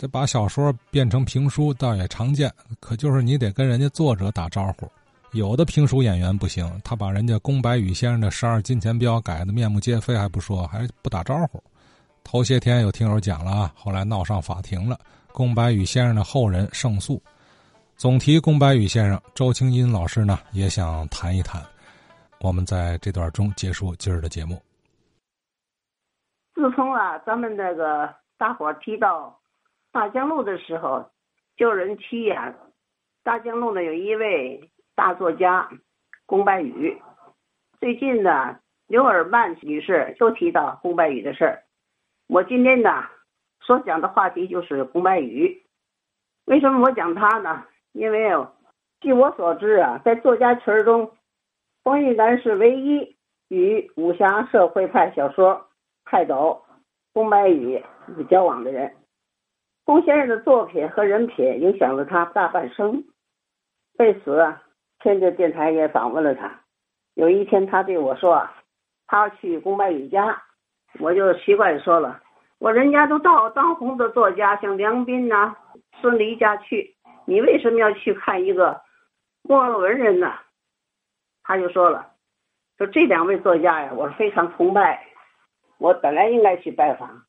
这把小说变成评书倒也常见，可就是你得跟人家作者打招呼。有的评书演员不行，他把人家宫白羽先生的《十二金钱镖》改的面目皆非，还不说，还不打招呼。头些天有听友讲了啊，后来闹上法庭了，宫白羽先生的后人胜诉。总提宫白羽先生，周清音老师呢也想谈一谈。我们在这段中结束今儿的节目。自从啊，咱们那个大伙提到大江路的时候，就人提呀，大江路呢有一位。大作家宫白羽，最近呢，刘尔曼女士又提到宫白羽的事儿。我今天呢所讲的话题就是宫白羽。为什么我讲他呢？因为据我所知啊，在作家群中，冯玉兰是唯一与武侠社会派小说泰斗宫白羽交往的人。龚先生的作品和人品影响了他大半生，为此。天津电台也访问了他，有一天他对我说：“他去龚白羽家。”我就奇怪的说了：“我人家都到当红的作家，像梁斌呐、孙犁家去，你为什么要去看一个没落文人呢？”他就说了：“说这两位作家呀，我是非常崇拜，我本来应该去拜访，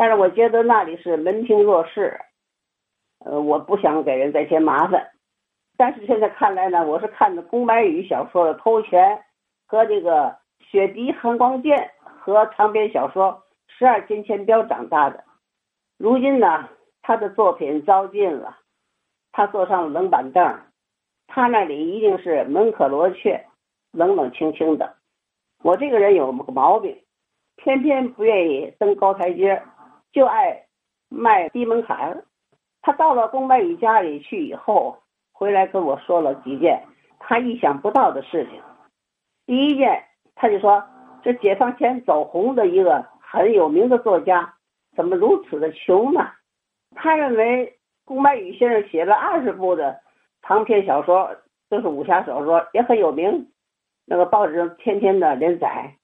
但是我觉得那里是门庭若市，呃，我不想给人再添麻烦。”但是现在看来呢，我是看着宫白羽小说的偷权和这个雪笛寒光剑和长篇小说十二金钱镖长大的。如今呢，他的作品遭禁了，他坐上了冷板凳，他那里一定是门可罗雀，冷冷清清的。我这个人有个毛病，偏偏不愿意登高台阶，就爱卖低门槛儿。他到了宫白羽家里去以后。回来跟我说了几件他意想不到的事情。第一件，他就说这解放前走红的一个很有名的作家，怎么如此的穷呢？他认为宫白羽先生写了二十部的长篇小说，都是武侠小说，也很有名，那个报纸上天天的连载，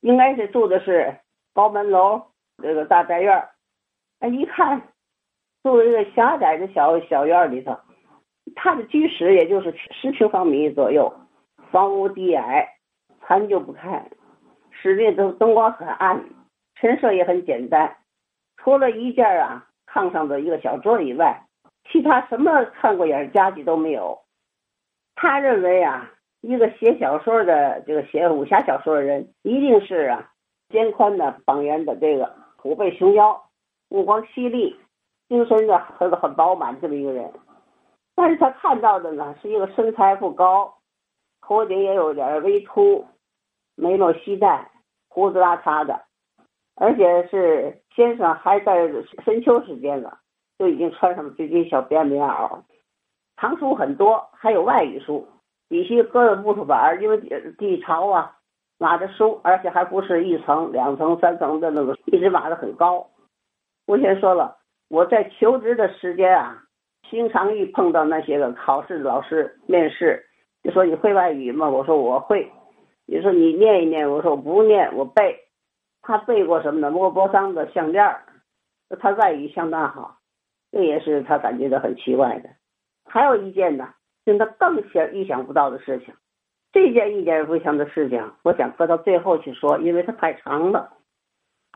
应该是住的是高门楼这个大宅院哎，一看住在一个狭窄的小小院里头。他的居室也就是十平方米左右，房屋低矮，残旧不堪，室内都灯光很暗，陈设也很简单，除了一件啊炕上的一个小桌以外，其他什么看过眼的家具都没有。他认为啊，一个写小说的这个写武侠小说的人，一定是啊肩宽的膀圆的这个虎背熊腰，目光犀利，精神的很很饱满这么一个人。但是他看到的呢，是一个身材不高，头顶也有点微秃，眉落细带，胡子拉碴的，而且是先生还在深秋时间了，就已经穿上了这件小便棉袄，藏书很多，还有外语书，底下搁着木头板，因为底朝啊，码着书，而且还不是一层、两层、三层的那个，一直码的很高。我先说了，我在求职的时间啊。经常一碰到那些个考试老师面试，就说你会外语吗？我说我会。你说你念一念，我说我不念，我背。他背过什么呢？莫泊桑的项链他外语相当好，这也是他感觉到很奇怪的。还有一件呢，令他更想意想不到的事情。这件意想不到的事情，我想搁到最后去说，因为它太长了。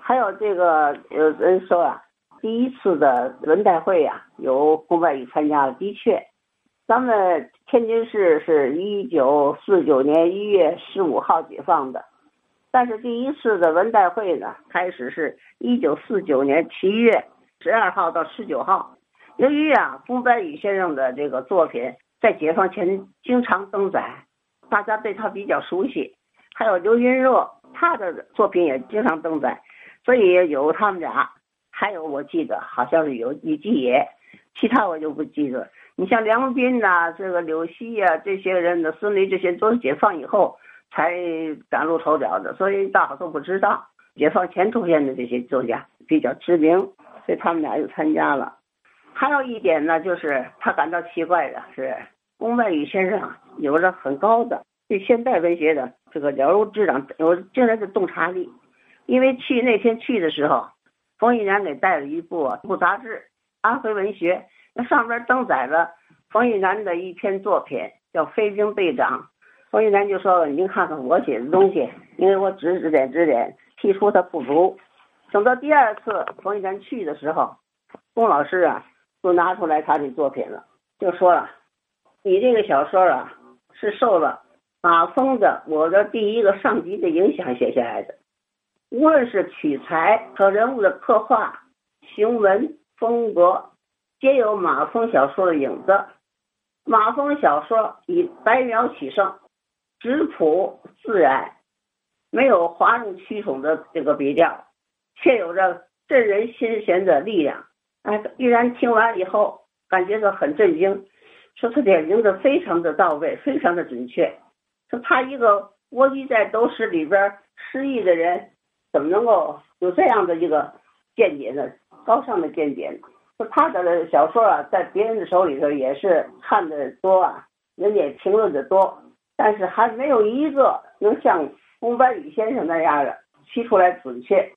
还有这个有人说啊。第一次的文代会呀，有宫白羽参加了。的确，咱们天津市是一九四九年一月十五号解放的，但是第一次的文代会呢，开始是一九四九年七月十二号到十九号。由于啊，宫白羽先生的这个作品在解放前经常登载，大家对他比较熟悉。还有刘云若，他的作品也经常登载，所以有他们俩。还有我记得好像是有李继野，其他我就不记得。你像梁斌呐，这个柳溪呀，这些人的孙犁，这些都是解放以后才崭露头角的，所以大伙都不知道。解放前出现的这些作家比较知名，所以他们俩又参加了。还有一点呢，就是他感到奇怪的是，宫外宇先生有着很高的对现代文学的这个了如指掌，有惊人的洞察力。因为去那天去的时候。冯玉良给带了一部部杂志，安徽文学》，那上边登载了冯玉兰的一篇作品，叫《飞兵队长》。冯玉兰就说了：“您看看我写的东西，因为我指指点指点，提出他不足。”等到第二次冯玉兰去的时候，龚老师啊，就拿出来他的作品了，就说了：“你这个小说啊，是受了马峰的我的第一个上级的影响写下来的。”无论是取材和人物的刻画、行文风格，皆有马蜂小说的影子。马蜂小说以白描取胜，质朴自然，没有哗众取宠的这个笔调，却有着震人心弦的力量。哎，玉然听完以后，感觉到很震惊，说他点评的非常的到位，非常的准确。说他一个蜗居在都市里边失意的人。怎么能够有这样的一个见解呢？高尚的见解，说他的小说啊，在别人的手里头也是看的多啊，人也评论的多，但是还没有一个能像宫白宇先生那样的提出来准确，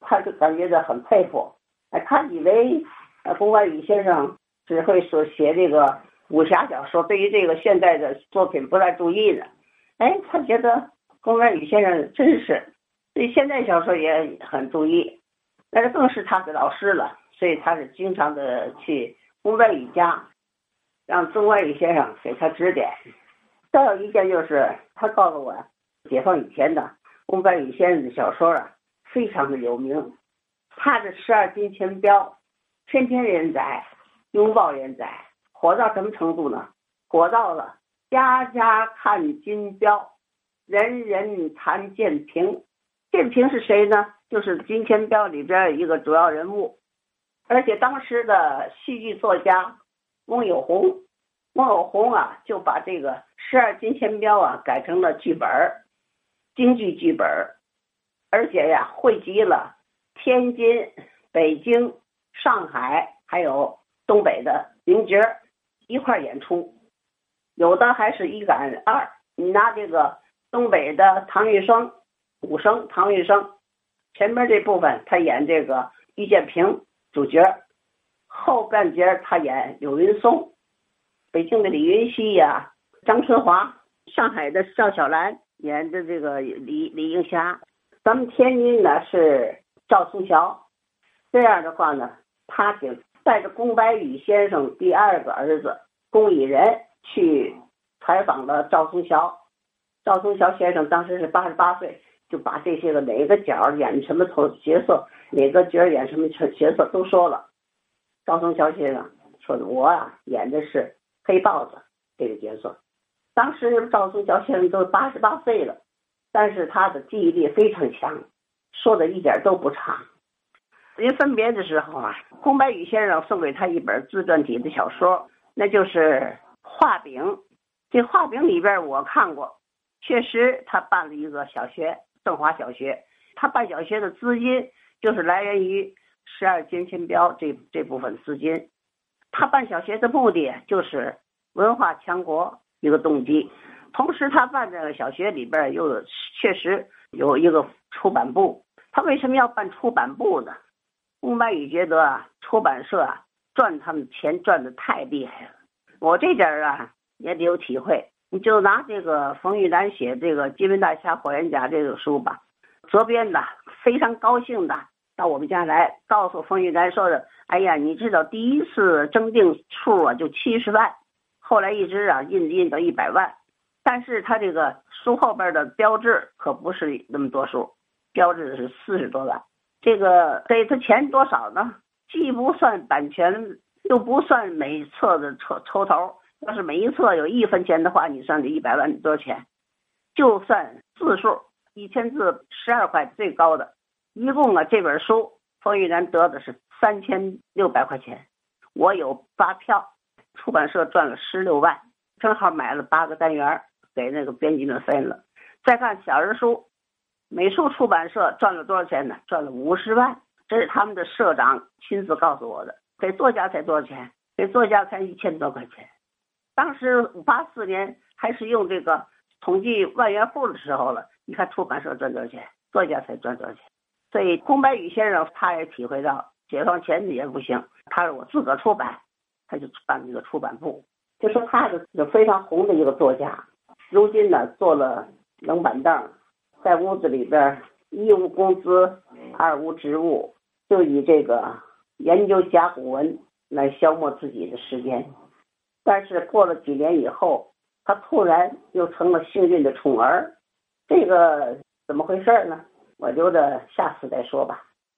他就感觉到很佩服。哎，他以为呃宫白宇先生只会说写这个武侠小说，对于这个现代的作品不太注意的。哎，他觉得宫白宇先生真是。对现在小说也很注意，那是更是他的老师了，所以他是经常的去宫白羽家，让宗外宇先生给他指点。再有一件就是，他告诉我，解放以前的宫白羽先生的小说啊，非常的有名。他的十二金钱镖，天天连载，拥抱连载，火到什么程度呢？火到了家家看金镖，人人谈剑平。建平是谁呢？就是《金钱镖》里边一个主要人物，而且当时的戏剧作家翁有红，翁有红啊就把这个《十二金钱镖》啊改成了剧本京剧剧本而且呀汇集了天津、北京、上海还有东北的名角一块演出，有的还是一赶二，你拿这个东北的唐玉生。武生唐玉生，前面这部分他演这个于建平主角，后半截他演柳云松，北京的李云熙呀，张春华，上海的赵小兰演的这个李李映霞，咱们天津呢是赵松桥。这样的话呢，他就带着宫白羽先生第二个儿子宫以仁去采访了赵松桥。赵松桥先生当时是八十八岁。就把这些个哪个角演什么头角色，哪个角演什么角角色都说了。赵松桥先生说的，我啊演的是黑豹子这个角色。当时赵松桥先生都八十八岁了，但是他的记忆力非常强，说的一点都不差。临分别的时候啊，宫白宇先生送给他一本自传体的小说，那就是《画饼》。这画饼里边我看过，确实他办了一个小学。振华小学，他办小学的资金就是来源于十二金钱镖这这部分资金。他办小学的目的就是文化强国一个动机。同时，他办这个小学里边又确实有一个出版部。他为什么要办出版部呢？宫白宇觉得啊，出版社啊赚他们钱赚的太厉害了。我这点啊也得有体会。你就拿这个冯玉兰写这个《金门大侠霍元甲》这个书吧，责编的非常高兴的到我们家来，告诉冯玉兰说的：“哎呀，你知道第一次征订数啊就七十万，后来一直啊印印到一百万，但是他这个书后边的标志可不是那么多数，标志的是四十多万。这个给他钱多少呢？既不算版权，又不算每册的抽抽头。”要是每一册有一分钱的话，你算这一百万多少钱？就算字数，一千字十二块最高的，一共啊这本书冯玉兰得的是三千六百块钱。我有发票，出版社赚了十六万，正好买了八个单元给那个编辑们分了。再看小人书，美术出版社赚了多少钱呢？赚了五十万，这是他们的社长亲自告诉我的。给作家才多少钱？给作家才一千多块钱。当时八四年还是用这个统计万元户的时候了，你看出版社赚多少钱，作家才赚多少钱。所以宫白宇先生他也体会到解放前也不行。他说我自个儿出版，他就办这个出版部。就说他是非常红的一个作家，如今呢坐了冷板凳，在屋子里边一无工资，二无职务，就以这个研究甲骨文来消磨自己的时间。但是过了几年以后，他突然又成了幸运的宠儿，这个怎么回事呢？我留着下次再说吧。